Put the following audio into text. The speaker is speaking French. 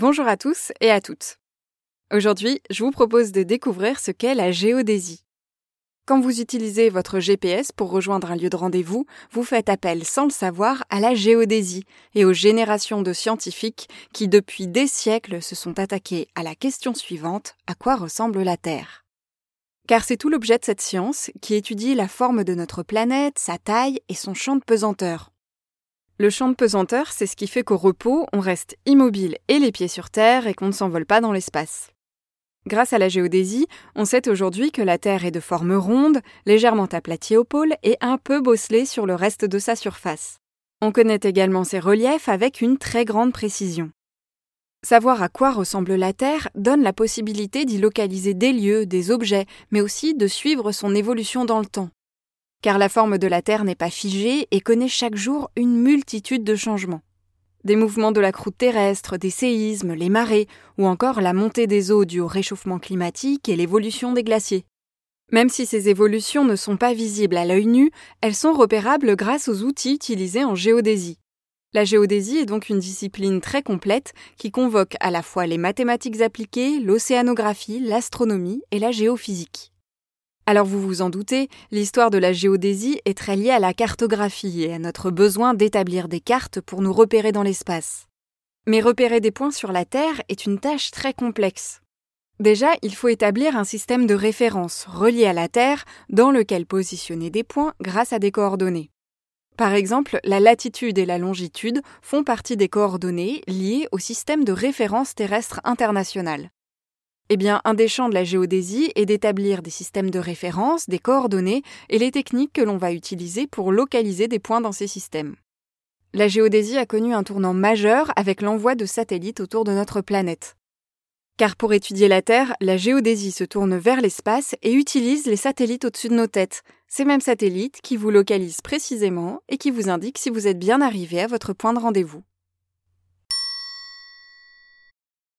Bonjour à tous et à toutes. Aujourd'hui, je vous propose de découvrir ce qu'est la géodésie. Quand vous utilisez votre GPS pour rejoindre un lieu de rendez-vous, vous faites appel sans le savoir à la géodésie et aux générations de scientifiques qui depuis des siècles se sont attaqués à la question suivante, à quoi ressemble la Terre? Car c'est tout l'objet de cette science qui étudie la forme de notre planète, sa taille et son champ de pesanteur. Le champ de pesanteur, c'est ce qui fait qu'au repos, on reste immobile et les pieds sur terre et qu'on ne s'envole pas dans l'espace. Grâce à la géodésie, on sait aujourd'hui que la Terre est de forme ronde, légèrement aplatie au pôle et un peu bosselée sur le reste de sa surface. On connaît également ses reliefs avec une très grande précision. Savoir à quoi ressemble la Terre donne la possibilité d'y localiser des lieux, des objets, mais aussi de suivre son évolution dans le temps car la forme de la Terre n'est pas figée et connaît chaque jour une multitude de changements. Des mouvements de la croûte terrestre, des séismes, les marées, ou encore la montée des eaux due au réchauffement climatique et l'évolution des glaciers. Même si ces évolutions ne sont pas visibles à l'œil nu, elles sont repérables grâce aux outils utilisés en géodésie. La géodésie est donc une discipline très complète qui convoque à la fois les mathématiques appliquées, l'océanographie, l'astronomie et la géophysique. Alors vous vous en doutez, l'histoire de la géodésie est très liée à la cartographie et à notre besoin d'établir des cartes pour nous repérer dans l'espace. Mais repérer des points sur la Terre est une tâche très complexe. Déjà, il faut établir un système de référence relié à la Terre dans lequel positionner des points grâce à des coordonnées. Par exemple, la latitude et la longitude font partie des coordonnées liées au système de référence terrestre international. Eh bien, un des champs de la géodésie est d'établir des systèmes de référence, des coordonnées et les techniques que l'on va utiliser pour localiser des points dans ces systèmes. La géodésie a connu un tournant majeur avec l'envoi de satellites autour de notre planète. Car pour étudier la Terre, la géodésie se tourne vers l'espace et utilise les satellites au-dessus de nos têtes, ces mêmes satellites qui vous localisent précisément et qui vous indiquent si vous êtes bien arrivé à votre point de rendez-vous.